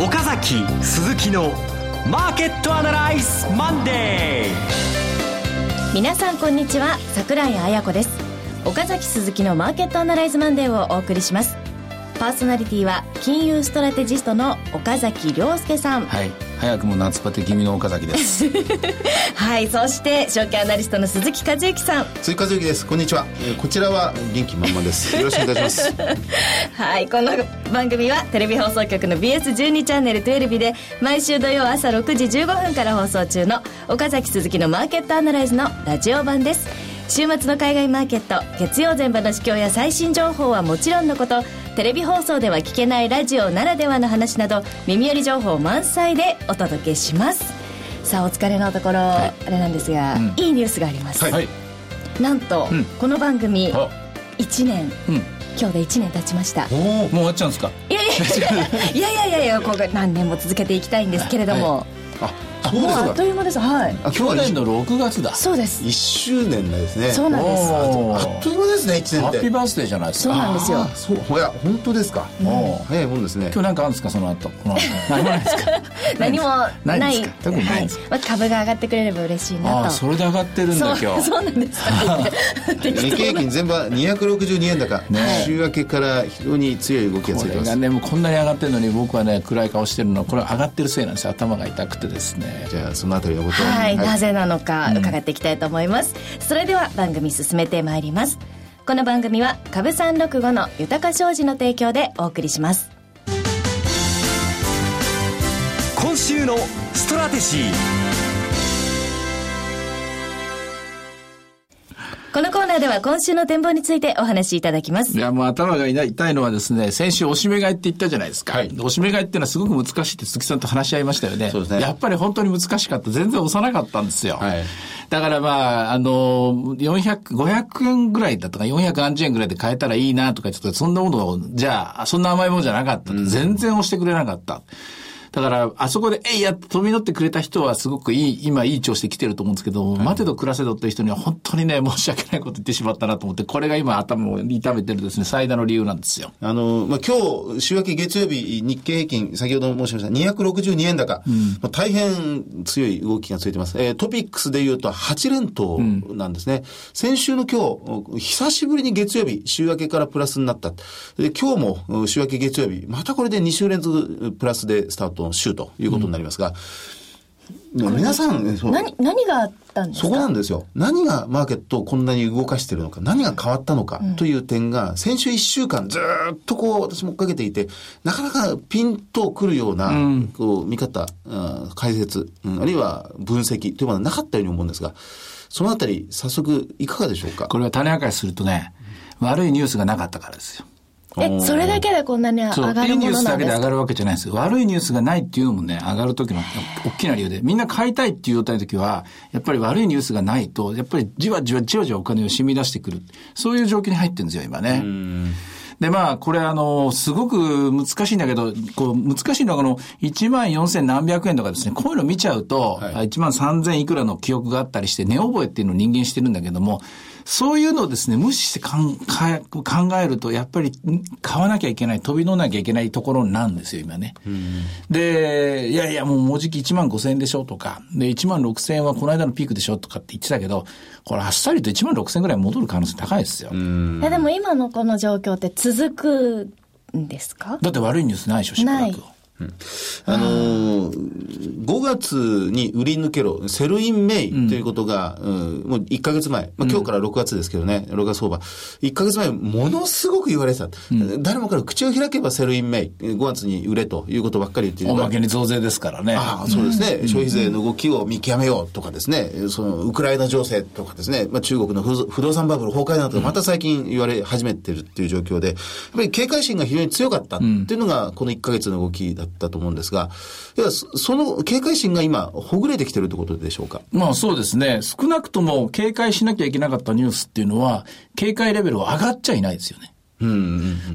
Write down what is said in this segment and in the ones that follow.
岡崎鈴木のマーケットアナライズマンデー。皆さんこんにちは桜井彩子です。岡崎鈴木のマーケットアナライズマンデーをお送りします。パーソナリティは金融ストラテジストの岡崎良介さん。はい早くも夏バテ気味の岡崎です。はいそして証券アナリストの鈴木一之さん。鈴木一之です。こんにちは、えー、こちらは元気満々です。よろしくお願いします。はいこの番組はテレビ放送局の BS12 チャンネル12で毎週土曜朝6時15分から放送中の岡崎鈴木のマーケットアナライズのラジオ版です週末の海外マーケット月曜前場の市況や最新情報はもちろんのこと。テレビ放送では聞けないラジオならではの話など耳寄り情報満載でお届けします。さあお疲れのところ、はい、あれなんですが、うん、いいニュースがあります、はい、なんと、うん、この番組1年、うん、今日で1年経ちました。もう終わっちゃうんですか？いやいやいやいやいやいやここ何年も続けていきたいんですけれども、はい、あもうあっという間です。はい。去年の6月だ。そうです。1周年ですね。そうなんです。あっという間ですね1年って。ハッピーバースデーじゃないですか。そうなんですよ。そう。いや本当ですか、うん、早いもんですね。今日なんかあるんですかその後？この後。何もない。ですか？何もない特にない。です、まあ、株が上がってくれれば嬉しいなと。それで上がってるんだ今日。そうなんです。日経平均全部262円高、ね、週明けから非常に強い動きがついてます。これがねもうこんなに上がってるのに僕はね暗い顔してるのはこれ上がってるせいなんですよ。頭が痛くてですねじゃあそのあたりのことはい、はい、なぜなのか伺っていきたいと思います、うん、それでは番組進めてまいります。この番組は株三六五の豊か商事の提供でお送りします。今週のストラテジーこのコーナーでは今週の展望についてお話しいただきます。いや、もう頭が痛いのはですね、先週おしめ買いって言ったじゃないですか。はい、おしめ買いっていうのはすごく難しいって鈴木さんと話し合いましたよね。そうですね。やっぱり本当に難しかった。全然押さなかったんですよ。はい。だからまあ、あの、400、500円ぐらいだとか、430円ぐらいで買えたらいいなとか、ちょっとそんなものを、じゃあ、そんな甘いものじゃなかった。全然押してくれなかった。だから、あそこで、えいや飛び乗ってくれた人はすごくいい、今いい調子で来てると思うんですけど、はい、待てど暮らせどって人には本当にね、申し訳ないこと言ってしまったなと思って、これが今頭を痛めてるですね、最大の理由なんですよ。あの、まあ、今日、週明け月曜日、日経平均、先ほど申しました、262円高。うん、まあ、大変強い動きがついてます。えー、トピックスで言うと8連投なんですね。うん、先週の今日、久しぶりに月曜日、週明けからプラスになった。で、今日も週明け月曜日、またこれで2週連続プラスでスタート週ということになりますが、うん、皆さん、何、何があったんですか？そこなんですよ。何がマーケットをこんなに動かしてるのか、何が変わったのかという点が、先週1週間ずっとこう、私も追っかけていて、なかなかピンとくるような、こう、見方、解説、あるいは分析というものはなかったように思うんですが、そのあたり、早速、いかがでしょうか？これは種明かしするとね、悪いニュースがなかったからですよ。え、それだけでこんなに上がるものなんですか？いいニュースだけで上がるわけじゃないです。悪いニュースがないっていうのもね、上がる時の大きな理由で、みんな買いたいっていう状態の時は、やっぱり悪いニュースがないと、やっぱりじわじわじわじわお金を染み出してくる。そういう状況に入ってるんですよ、今ね。で、まあ、これあの、すごく難しいんだけど、こう、難しいのはこの、1万4000何百円とかですね、こういうの見ちゃうと、はい、1万3000いくらの記憶があったりして、寝覚えっていうのを人間してるんだけども、そういうのをですね、無視して考えると、やっぱり買わなきゃいけない、飛び乗らなきゃいけないところなんですよ、今ね。で、いやいや、もうもうじき1万5千円でしょとか、で、1万6千円はこの間のピークでしょとかって言ってたけど、これあっさりと1万6千円ぐらい戻る可能性高いですよ。えでも今のこの状況って続くんですか？だって悪いニュースないでしょ、しばらく。あのー、5月に売り抜けろ、 Sell in May ということが、うん、もう1か月前、まあ、今日から6月ですけどね、うん、6月相場、1か月前、ものすごく言われてた、うん、誰もから口を開けば Sell in May、5月に売れということばっかり言ってる。おまけに増税ですからね。ああ、そうですね、消費税の動きを見極めようとかですね、そのウクライナ情勢とかですね、まあ、中国の不動産バブル崩壊などがまた最近言われ始めてるっていう状況で、やっぱり警戒心が非常に強かったっていうのが、この1か月の動きだったと思うんですが、いやその警戒心が今、ほぐれてきてるってことでしょうか？まあそうですね。少なくとも警戒しなきゃいけなかったニュースっていうのは、警戒レベルは上がっちゃいないですよね。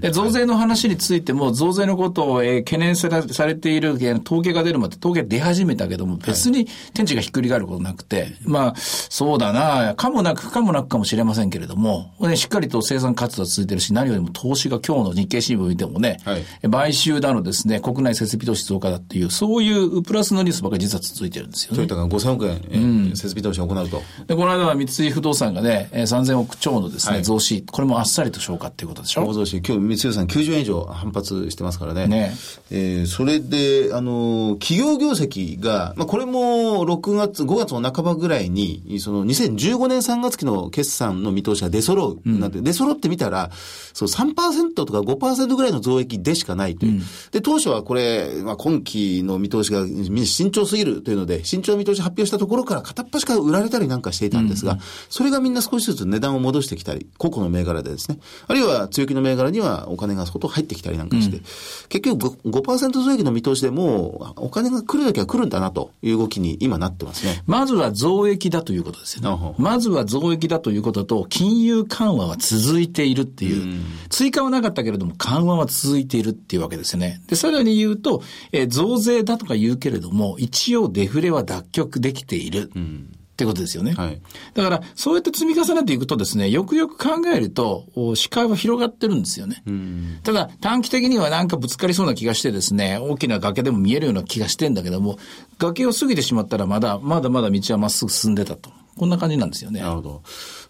で、増税の話についても、増税のことを、えー懸念されされている、えー統計が出るまで、統計出始めたけども、別に天地がひっくり返ることなくて、まあ、そうだな、かもなく、不可もなくかもしれませんけれども、ね、しっかりと生産活動は続いてるし、何よりも投資が今日の日経新聞見てもね、はい買収だのですね、国内設備投資増加だっていう、そういうプラスのニュースばかり実は続いてるんですよね。トヨタが5000億円、えー設備投資を行うと。で、この間は三井不動産がね、えー3000億超のですね、はい増資、これもあっさりと消化っていうことでしょ？今日三井さん90円以上反発してますからね。ねえーそれで、あのー企業業績が、まあ、これも6月、5月の半ばぐらいに、その2015年3月期の決算の見通しが出揃う。なんて、出揃ってみたら、そう3%とか5%ぐらいの増益でしかないという。で、当初はこれ、まあ、今期の見通しが慎重すぎるというので、慎重な見通し発表したところから片っ端から売られたりなんかしていたんですが、それがみんな少しずつ値段を戻してきたり、個々の銘柄でですね、あるいは強気の銘柄にはお金が入ってきたりなんかして、結局 5%, 5増益の見通しでもうお金が来るだけは来るんだなという動きに今なってますね。まずは増益だということですよねあほう。まずは増益だということと、金融緩和は続いているっていう、追加はなかったけれども、緩和は続いているっていうわけですよね。で、さらに言うと、えー増税だとか言うけれども、一応デフレは脱却できている。ってことですよね。はいだから、そうやって積み重ねていくとですね、よくよく考えると、お視界は広がってるんですよね。ただ、短期的にはなんかぶつかりそうな気がしてですね、大きな崖でも見えるような気がしてんだけども、崖を過ぎてしまったらまだ、まだまだ道はまっすぐ進んでたと。こんな感じなんですよね。なるほど。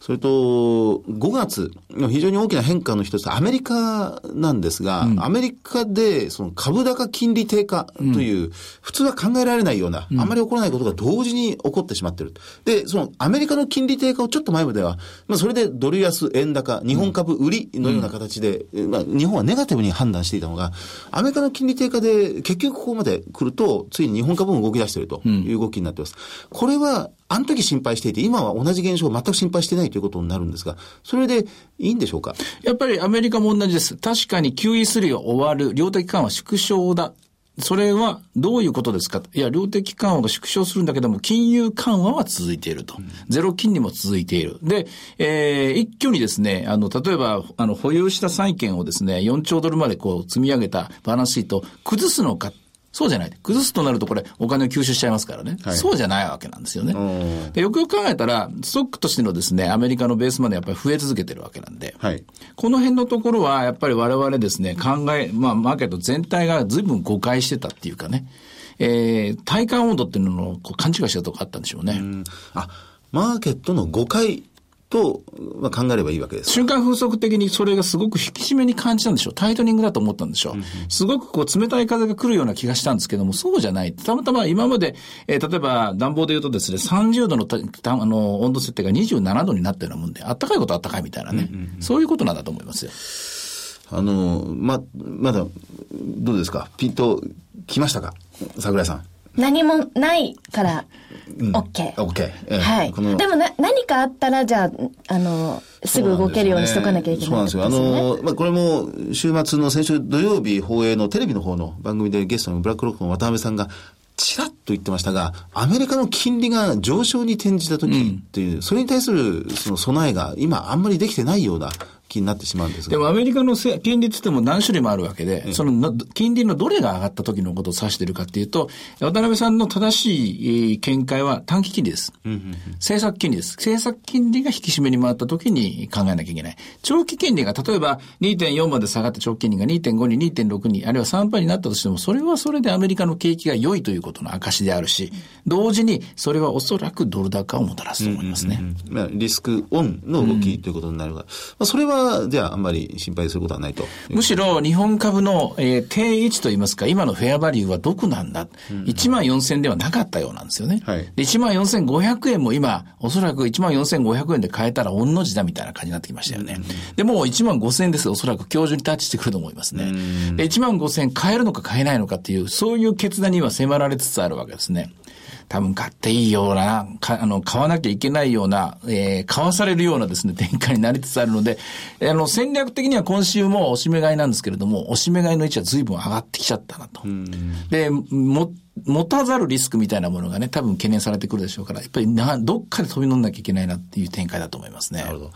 それと、5月の非常に大きな変化の一つ、アメリカなんですが、アメリカでその株高金利低下という、普通は考えられないような、あまり起こらないことが同時に起こってしまっている。で、そのアメリカの金利低下をちょっと前までは、まあそれでドル安、円高、日本株売りのような形で、まあ日本はネガティブに判断していたのが、アメリカの金利低下で結局ここまで来ると、ついに日本株も動き出しているという動きになっています。これは、あの時心配していて、今は同じ現象を全く心配してないということになるんですが、それでいいんでしょうか？やっぱりアメリカも同じです。確かに QE3 は終わる。量的緩和縮小だ。それはどういうことですか？いや、量的緩和が縮小するんだけども、金融緩和は続いていると。ゼロ金利も続いている。で、えー、一挙にですね、あの、例えば、あの、保有した債券をですね、4兆ドルまでこう積み上げたバランスシートを崩すのか。そうじゃない。崩すとなるとこれ、お金を吸収しちゃいますからね。はいそうじゃないわけなんですよねん。でよくよく考えたら、ストックとしてのですね、アメリカのベースまでやっぱり増え続けてるわけなんで。はい。この辺のところは、やっぱり我々ですね、考え、まあ、マーケット全体が随分誤解してたっていうかね、えー、体感温度っていうのをこう勘違いしたとこあったんでしょうね。あ、マーケットの誤解と、まあ、考えればいいわけです。瞬間風速的にそれがすごく引き締めに感じたんでしょう。タイトニングだと思ったんでしょう。すごくこう冷たい風が来るような気がしたんですけども、そうじゃない。たまたま今まで、えー例えば暖房で言うとですね、30度のたたあの温度設定が27度になったようなもんで、暖かいことは暖かいみたいなね、そういうことなんだと思いますよ。あの、ま、まだ、どうですか？ピンと来ましたか？桜井さん。何もないから、OK。OK。ええはい。でもな、何かあったら、じゃあ、あの、すぐ動けるようにしとかなきゃいけないそうなんですよ。あの、まあ、これも、週末の先週土曜日放映のテレビの方の番組でゲストのブラックロックの渡辺さんが、ちらっと言ってましたが、アメリカの金利が上昇に転じた時っていう、それに対するその備えが今あんまりできてないような気になってしまうんですが。でもアメリカのせ金利って言っても何種類もあるわけで、そのの金利のどれが上がった時のことを指しているかっていうと、渡辺さんの正しいえー見解は短期金利です。政策金利です。政策金利が引き締めに回った時に考えなきゃいけない。長期金利が例えば2.4まで下がって長期金利が2.5に2.6に、あるいは3%になったとしても、それはそれでアメリカの景気が良いということの証であるし、同時にそれはおそらくドル高をもたらすと思いますね。まあ、リスクオンの動きということになるが、まあ、それは、じゃあ、あんまり心配することはないと。むしろ日本株の、えー定位置といいますか、今のフェアバリューはどこなんだ、1万4000ではなかったようなんですよね。はいで1万4500円も今、おそらく1万4500円で買えたら御の字だみたいな感じになってきましたよね。で、もう1万5000円です。おそらく今日中にタッチしてくると思いますね。で、1万5000円買えるのか買えないのかっていう、そういう決断には迫られつつあるわけですね。多分買っていいような、かあの、買わなきゃいけないような、えー買わされるようなですね、展開になりつつあるので、えーあの、戦略的には今週もおしめ買いなんですけれども、おしめ買いの位置は随分上がってきちゃったなと。で、も、持たざるリスクみたいなものがね、多分懸念されてくるでしょうから、やっぱりな、どっかで飛び乗んなきゃいけないなっていう展開だと思いますね。なるほど。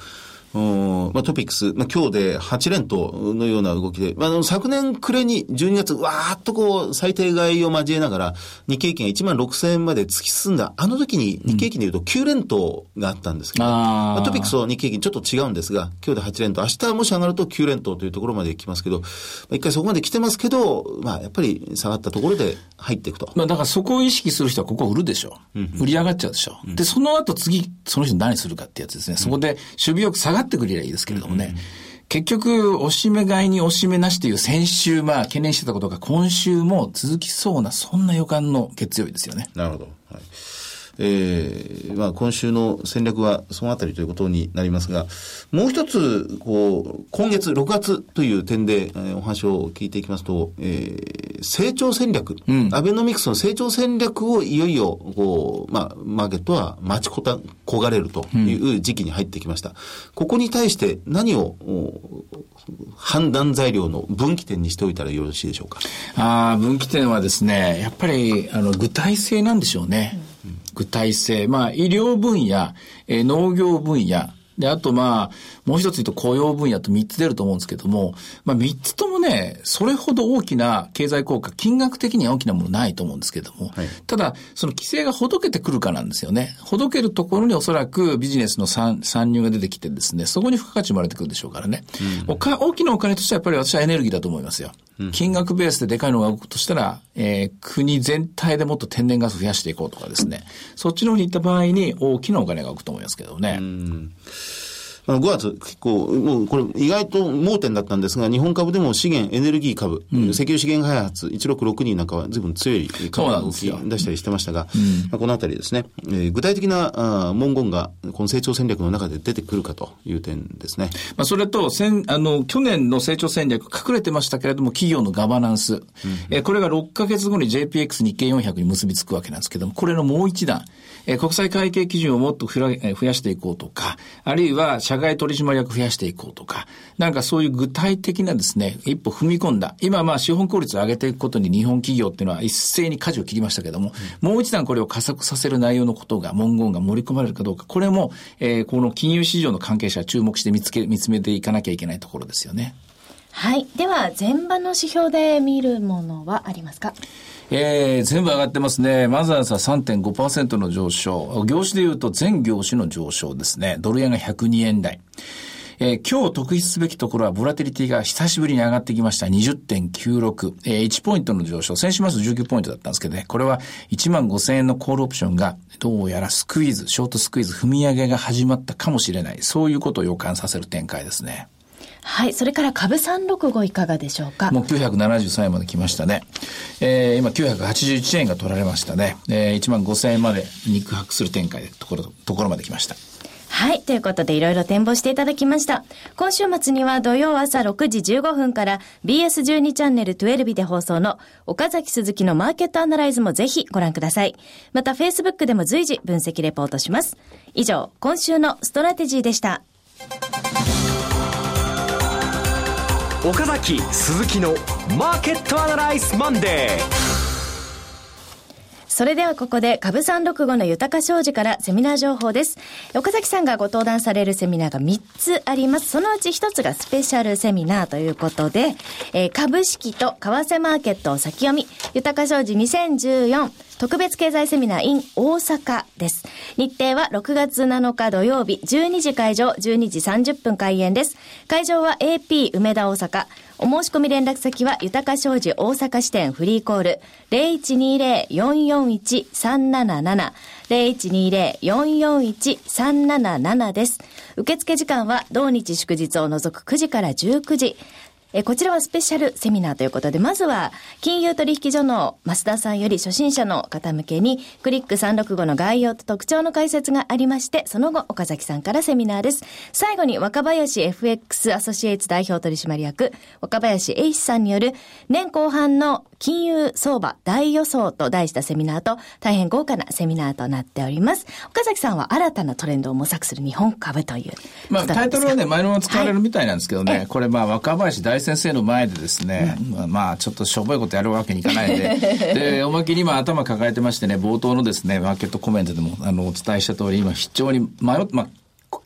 うんまあ、トピックス、まあ、今日で8連投のような動きで、まあ、あの昨年暮れに12月、わーっとこう、最低買いを交えながら、日経平均が1万6000円まで突き進んだ、あの時に日経平均でいうと9連投があったんですけど、あーまあ、トピックスと日経平均ちょっと違うんですが、今日で8連投、明日もし上がると9連投というところまで来ますけど、まあ、一回そこまで来てますけど、まあ、やっぱり下がったところで入っていくと。まあだからそこを意識する人はここを売るでしょう。売り上がっちゃうでしょう。で、その後次、その人何するかってやつですね。そこで守備よく下がってくれりゃいいですけれどもね。結局、押し目買いに押し目なしという先週、まあ懸念してたことが今週も続きそうな、そんな予感の月曜日ですよね。なるほど。はい。えー、まあ今週の戦略はそのあたりということになりますが、もう一つ、こう、今月6月という点で、えーお話を聞いていきますと、えー、成長戦略、アベノミクスの成長戦略をいよいよ、こう、まあ、マーケットは待ちこた、焦がれるという時期に入ってきました。ここに対して何を、お判断材料の分岐点にしておいたらよろしいでしょうか？ああ、分岐点はですね、やっぱり、あの、具体性なんでしょうね。具体性。まあ、医療分野、えー農業分野、で、あとまあ、もう一つ言うと雇用分野と三つ出ると思うんですけども、まあ三つともね、それほど大きな経済効果、金額的には大きなものないと思うんですけども、はいただ、その規制がほどけてくるかなんですよね。ほどけるところにおそらくビジネスの参参入が出てきてですね、そこに付加価値生まれてくるでしょうからね。おか大きなお金としてはやっぱり私はエネルギーだと思いますよ。金額ベースででかいのが動くとしたら、えー国全体でもっと天然ガス増やしていこうとかですね。そっちの方に行った場合に大きなお金が動くと思いますけどね。あの5月、結構、もうこれ意外と盲点だったんですが、日本株でも資源エネルギー株、石油資源開発、1662なんかは随分強い株そうなが動き出したりしてましたが、まあ、このあたりですね、えー具体的なあー文言がこの成長戦略の中で出てくるかという点ですね。まあ、それと、先、あの、去年の成長戦略隠れてましたけれども、企業のガバナンス。えーこれが6ヶ月後に JPX 日経400に結びつくわけなんですけども、これのもう一段、え国際会計基準をもっとふらえ増やしていこうとか、あるいは社外取締役増やしていこうとか、なんかそういう具体的なですね、一歩踏み込んだ。今まあ資本効率を上げていくことに日本企業っていうのは一斉に舵を切りましたけども、もう一段これを加速させる内容のことが、文言が盛り込まれるかどうか、これも、えーこの金融市場の関係者は注目して見つけ、見つめていかなきゃいけないところですよね。はい。では、前場の指標で見るものはありますか？えー、全部上がってますね。マザーズは3.5%の上昇。業種で言うと全業種の上昇ですね。ドル円が102円台。えー今日特筆すべきところは、ボラテリティが久しぶりに上がってきました。20.96。えー1ポイントの上昇。先週末19ポイントだったんですけどね。これは1万5000円のコールオプションが、どうやらスクイーズ、ショートスクイーズ、踏み上げが始まったかもしれない。そういうことを予感させる展開ですね。はい。それから株365いかがでしょうか？もう973円まで来ましたね。えー、今981円が取られましたね。えー、1万5000円まで肉薄する展開でところ、ところまで来ました。はい。ということで、いろいろ展望していただきました。今週末には土曜朝6時15分から BS12 チャンネル12で放送の岡崎鈴木のマーケットアナライズもぜひご覧ください。また、Facebook でも随時分析レポートします。以上、今週のストラテジーでした。岡崎鈴木のマーケットアナライズマンデーそれではここで株365の豊商事からセミナー情報です。岡崎さんがご登壇されるセミナーが3つあります。そのうち1つがスペシャルセミナーということで、えー株式と為替マーケットを先読み、豊か商事2014特別経済セミナー in 大阪です。日程は6月7日土曜日、12時会場、12時30分開演です。会場は AP 梅田大阪。お申し込み連絡先は、豊か商事大阪支店フリーコール0120-441-377 0120-441-377です。受付時間は同日祝日を除く9時から19時。えこちらはスペシャルセミナーということで、まずは、金融取引所の増田さんより初心者の方向けに、クリック365の概要と特徴の解説がありまして、その後、岡崎さんからセミナーです。最後に、若林 FX アソシエイツ代表取締役、若林英史さんによる、年後半の金融相場大予想と題したセミナーと、大変豪華なセミナーとなっております。岡崎さんは新たなトレンドを模索する日本株というまあ、タイトルはね、前の使われるみたいなんですけどね、はいこれまあ、若林大先生の前でですね、まあまあ、ちょっとしょぼいことやるわけにいかないんで、で、おまけに今頭抱えてましてね、冒頭のですね、マーケットコメントでも、あの、お伝えした通り、今非常に迷って、まあ、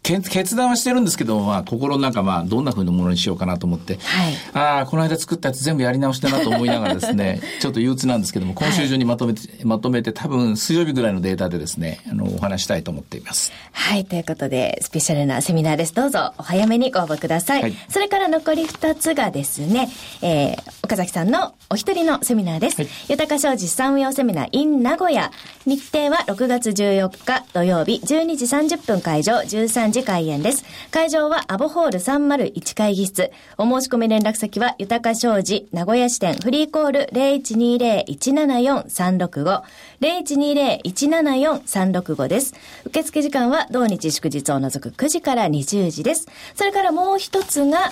決断はしてるんですけど、まあ、心の中、まあ、どんな風なものにしようかなと思って、はい、ああ、この間作ったやつ全部やり直しだなと思いながらですね、ちょっと憂鬱なんですけども、今週中にまとめて、はい、まとめて、多分、水曜日ぐらいのデータでですね、あの、お話したいと思っています。はい、ということで、スペシャルなセミナーです。どうぞ、お早めにご応募ください。はい、それから残り2つがですね、えー、岡崎さんのお一人のセミナーです。はい、豊か商事資産運用セミナー in 名古屋。日程は6月14日土曜日12時30分会場、13時開演です。会場はアボホール301会議室。お申し込み連絡先は豊か商事名古屋支店フリーコール0120-174-365。0120-174-365です。受付時間は同日祝日を除く9時から20時です。それからもう一つが、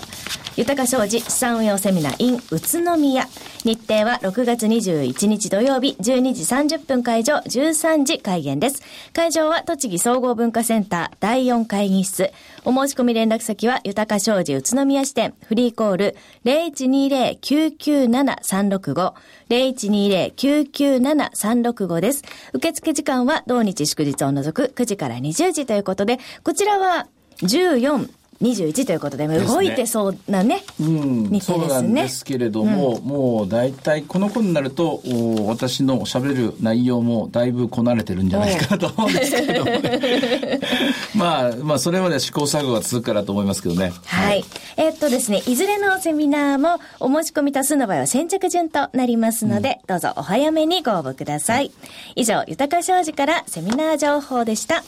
豊か商事資産運用セミナー in 宇都宮。日程は6月21日土曜日12時30分会場13時開演です。会場は栃木総合文化センター第4会議室。お申し込み連絡先は豊か商事宇都宮支店フリーコール0120-997-365 0120-997-365です。受付時間は同日祝日を除く9時から20時ということで、こちらは14、21ということで、動いてそうなね、うん、日程ですね。そうなんですけれども、うん、もう大体この子になると、私の喋る内容もだいぶこなれてるんじゃないかなと思うんですけれどもね。まあ、まあ、それまで試行錯誤が続くからと思いますけどね。はい。はい、えー、っとですね、いずれのセミナーもお申し込み多数の場合は先着順となりますので、うん、どうぞお早めにご応募ください。以上、豊か商事からセミナー情報でした。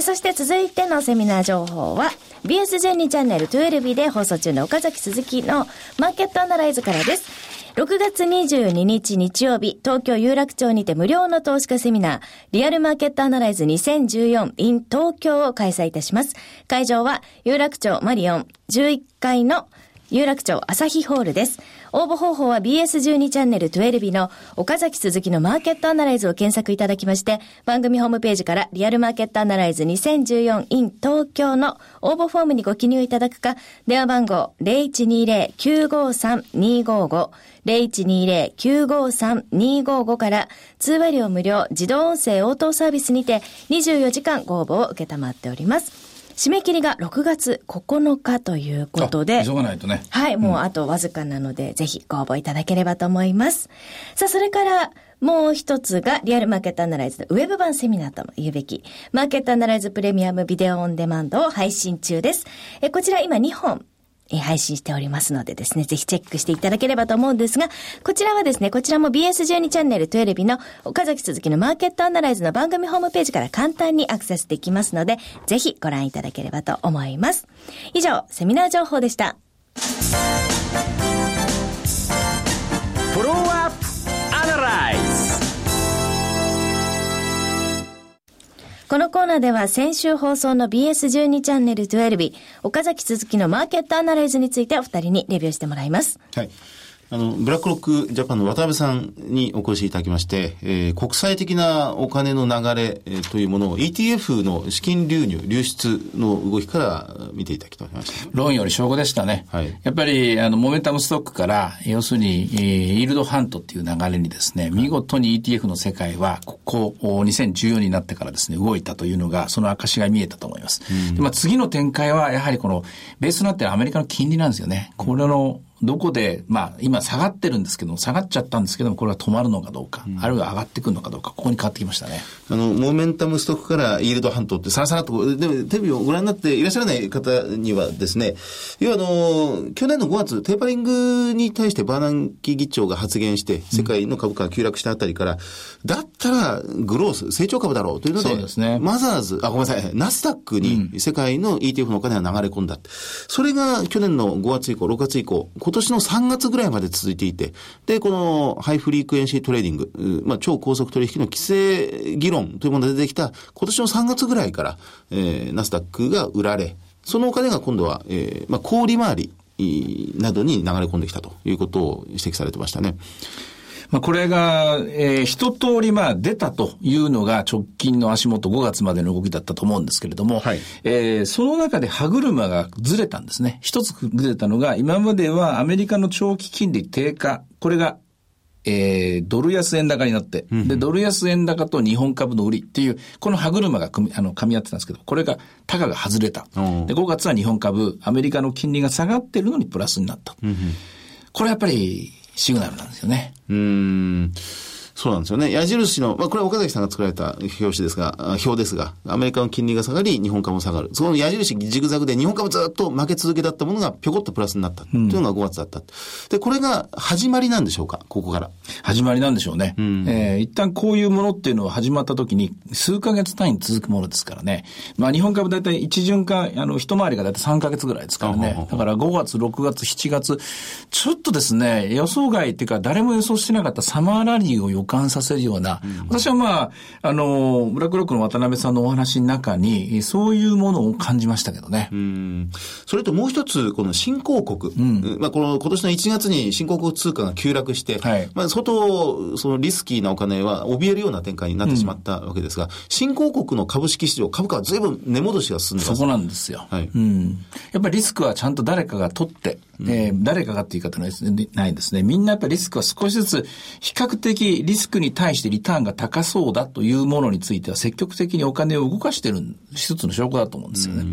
そして続いてのセミナー情報は、BS12 チャンネル12で放送中の岡崎鈴木のマーケットアナライズからです。6月22日日曜日、東京有楽町にて無料の投資家セミナー、リアルマーケットアナライズ2014 in 東京を開催いたします。会場は有楽町マリオン11階の有楽町朝日ホールです。応募方法は BS12 チャンネル12の岡崎鈴木のマーケットアナライズを検索いただきまして、番組ホームページからリアルマーケットアナライズ2014 in 東京の応募フォームにご記入いただくか、電話番号0120-953-255 0120-953-255から通話料無料自動音声応答サービスにて24時間ご応募を受けたまっております。締め切りが6月9日ということで。急がないとね。はい、もうあとわずかなので、うん、ぜひご応募いただければと思います。さあ、それから、もう一つが、リアルマーケットアナライズのウェブ版セミナーとも言うべき、マーケットアナライズプレミアムビデオオンデマンドを配信中です。えこちら今2本え配信しておりますのでですね、ぜひチェックしていただければと思うんですが、こちらはですね、こちらも BS12 チャンネル12の岡崎鈴木のマーケットアナライズの番組ホームページから簡単にアクセスできますので、ぜひご覧いただければと思います。以上、セミナー情報でした。このコーナーでは先週放送の BS12 チャンネル12岡崎続きのマーケットアナライズについてお二人にレビューしてもらいます。はい。あの、ブラックロックジャパンの渡辺さんにお越しいただきまして、えー、国際的なお金の流れ、えー、というものを ETF の資金流入、流出の動きから見ていただきました。論より証拠でしたね。はい。やっぱり、あの、モメンタムストックから、要するに、えー、イールドハントっていう流れにですね、見事に ETF の世界は、ここ、2014になってからですね、動いたというのが、その証が見えたと思います。うん、まあ、次の展開は、やはりこの、ベースになっているアメリカの金利なんですよね。これの、どこで、まあ、今下がってるんですけど下がっちゃったんですけども、これは止まるのかどうか、うん、あるいは上がってくるのかどうか、ここに変わってきましたね。あの、モーメンタムストックからイールド半島ってさらさらっと、でもテレビをご覧になっていらっしゃらない方にはですね、要はあの、去年の5月、テーパリングに対してバーナンキ議長が発言して、世界の株価が急落したあたりから、うん、だったらグロース、成長株だろうというので、そうですね、マザーズ、あ、ごめんなさい、ナスダックに世界の ETF のお金が流れ込んだ。それが去年の5月以降、6月以降、今今年の3月ぐらいまで続いていて、で、この high frequency trading、まあ、超高速取引の規制議論というものが出てきた今年の3月ぐらいから、えー、ナスダックが売られ、そのお金が今度は、えー、まあ、高利回りなどに流れ込んできたということを指摘されてましたね。まあ、これが、えー、一通りまあ出たというのが直近の足元5月までの動きだったと思うんですけれども、はい、えー、その中で歯車がずれたんですね。一つずれたのが、今まではアメリカの長期金利低下、これがえー、ドル安円高になって、で、ドル安円高と日本株の売りっていう、この歯車が組み、あの、噛み合ってたんですけど、これが、タガが外れた。うんで、5月は日本株、アメリカの金利が下がってるのにプラスになった。これやっぱり、シグナルなんですよね。うん。そうなんですよね。矢印の、まあ、これは岡崎さんが作られた表紙ですが、あ表ですが、アメリカの金利が下がり、日本株も下がる。その矢印ジグザグで日本株ずっと負け続けだったものがぴょこっとプラスになった。というのが5月だった。で、これが始まりなんでしょうかここから。始まりなんでしょうね。えー一旦こういうものっていうのは始まった時に数ヶ月単位に続くものですからね。まあ日本株だいたい一巡回、あの、一回りがだいたい3ヶ月ぐらいですからね。だから5月、6月、7月、ちょっとですね、予想外っていうか誰も予想してなかったサマーラリーを予感させるような、私はまあ、あの、ブラックロックの渡辺さんのお話の中に、そういうものを感じましたけどね。うんそれともう一つ、この新興国。まあ、この今年の1月に新興国通貨が急落して、はいまあ、相当、そのリスキーなお金は怯えるような展開になってしまったわけですが、新興国の株式市場、株価は随分値戻しが進んでます。そこなんですよ。はいうん。やっぱりリスクはちゃんと誰かが取って、えー誰かがっていう言い方ないですねないですね。みんなやっぱりリスクは少しずつ、比較的リスクに対してリターンが高そうだというものについては積極的にお金を動かしてる一つの証拠だと思うんですよね。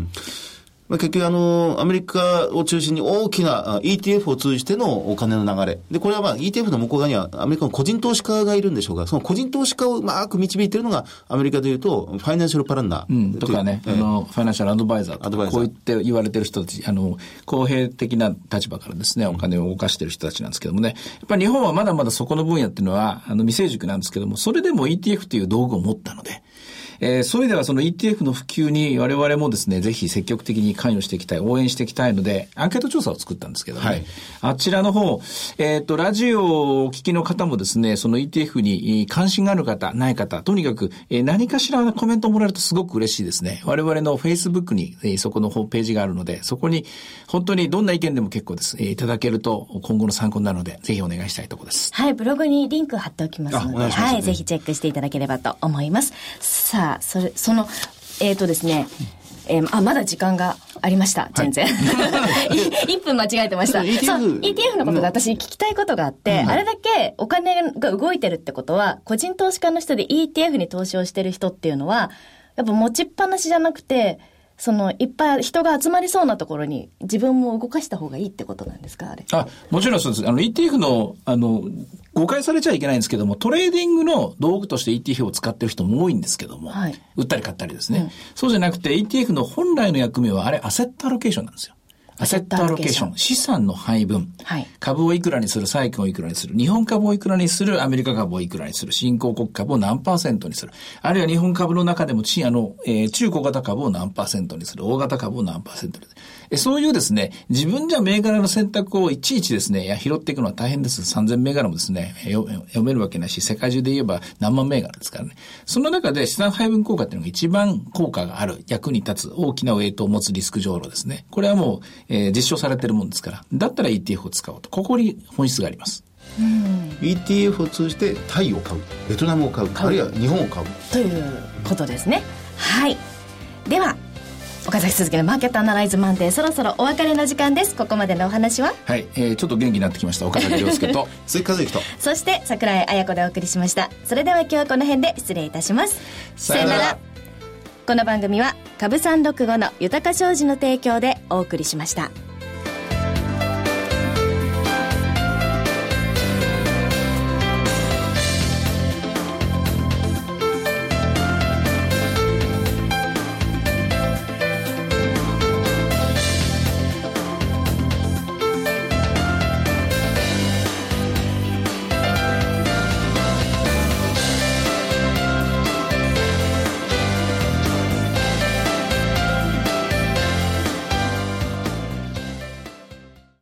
まあ、結局あの、アメリカを中心に大きなあ ETF を通じてのお金の流れ。で、これはまあ ETF の向こう側にはアメリカの個人投資家がいるんでしょうが、その個人投資家をうまく導いているのがアメリカでいうと、ファイナンシャルプランナー。うん、とかね、ええあの、ファイナンシャルアドバイザーとか、こう言って言われてる人たち、あの、公平的な立場からですね、お金を動かしてる人たちなんですけどもね、やっぱり日本はまだまだそこの分野っていうのは、あの、未成熟なんですけども、それでも ETF という道具を持ったので、えーそういう意味ではその ETF の普及に我々もですね、ぜひ積極的に関与していきたい、応援していきたいので、アンケート調査を作ったんですけどね、はいあちらの方、えっ、と、ラジオをお聞きの方もですね、その ETF にえー関心がある方、ない方、とにかく、えー何かしらのコメントをもらえるとすごく嬉しいですね。我々の Facebook に、えーそこのホームページがあるので、そこに本当にどんな意見でも結構です。えーいただけると今後の参考になるので、ぜひお願いしたいところです。はい、ブログにリンク貼っておきますので、はい、ぜひチェックしていただければと思います。さあ、それ、その、えっ、とですね、えーあ、まだ時間がありました。全然。1分間違えてました。ETF そう ETF のことで私聞きたいことがあって、あれだけお金が動いてるってことは、個人投資家の人で ETF に投資をしてる人っていうのは、やっぱ持ちっぱなしじゃなくて、その、いっぱい人が集まりそうなところに自分も動かした方がいいってことなんですかあれ。あ、もちろんそうです。あの、ETF の、あの、誤解されちゃいけないんですけども、トレーディングの道具として ETF を使ってる人も多いんですけども、はい売ったり買ったりですね、そうじゃなくて ETF の本来の役目は、あれ、アセットアロケーションなんですよ。アセットアロケーション。資産の配分。はい株をいくらにする、債券をいくらにする、日本株をいくらにする、アメリカ株をいくらにする、新興国株を何パーセントにする。あるいは日本株の中でも、ちあの、えー中小型株を何パーセントにする、大型株を何パーセントにする。えそういうですね、自分じゃ銘柄の選択をいちいちですね、拾っていくのは大変です。3000銘柄もですね、読めるわけないし、世界中で言えば何万銘柄ですからね。その中で資産配分効果っていうのが一番効果がある、役に立つ、大きなウェイトを持つリスク上路ですね。これはもう、えー実証されてるもんですから。だったら ETF を使おうと。ここに本質があります。ETF を通じてタイを買う、ベトナムを買う、あるいは日本を買う。ということですね。はい。では、岡崎鈴木のマーケットアナライズマンデー、そろそろお別れの時間です。ここまでのお話は、はい、えーちょっと元気になってきました。岡崎亮介と。鈴木和之と。そして桜井彩子でお送りしました。それでは今日はこの辺で失礼いたします。さよならこの番組は株三六五の豊か商事の提供でお送りしました。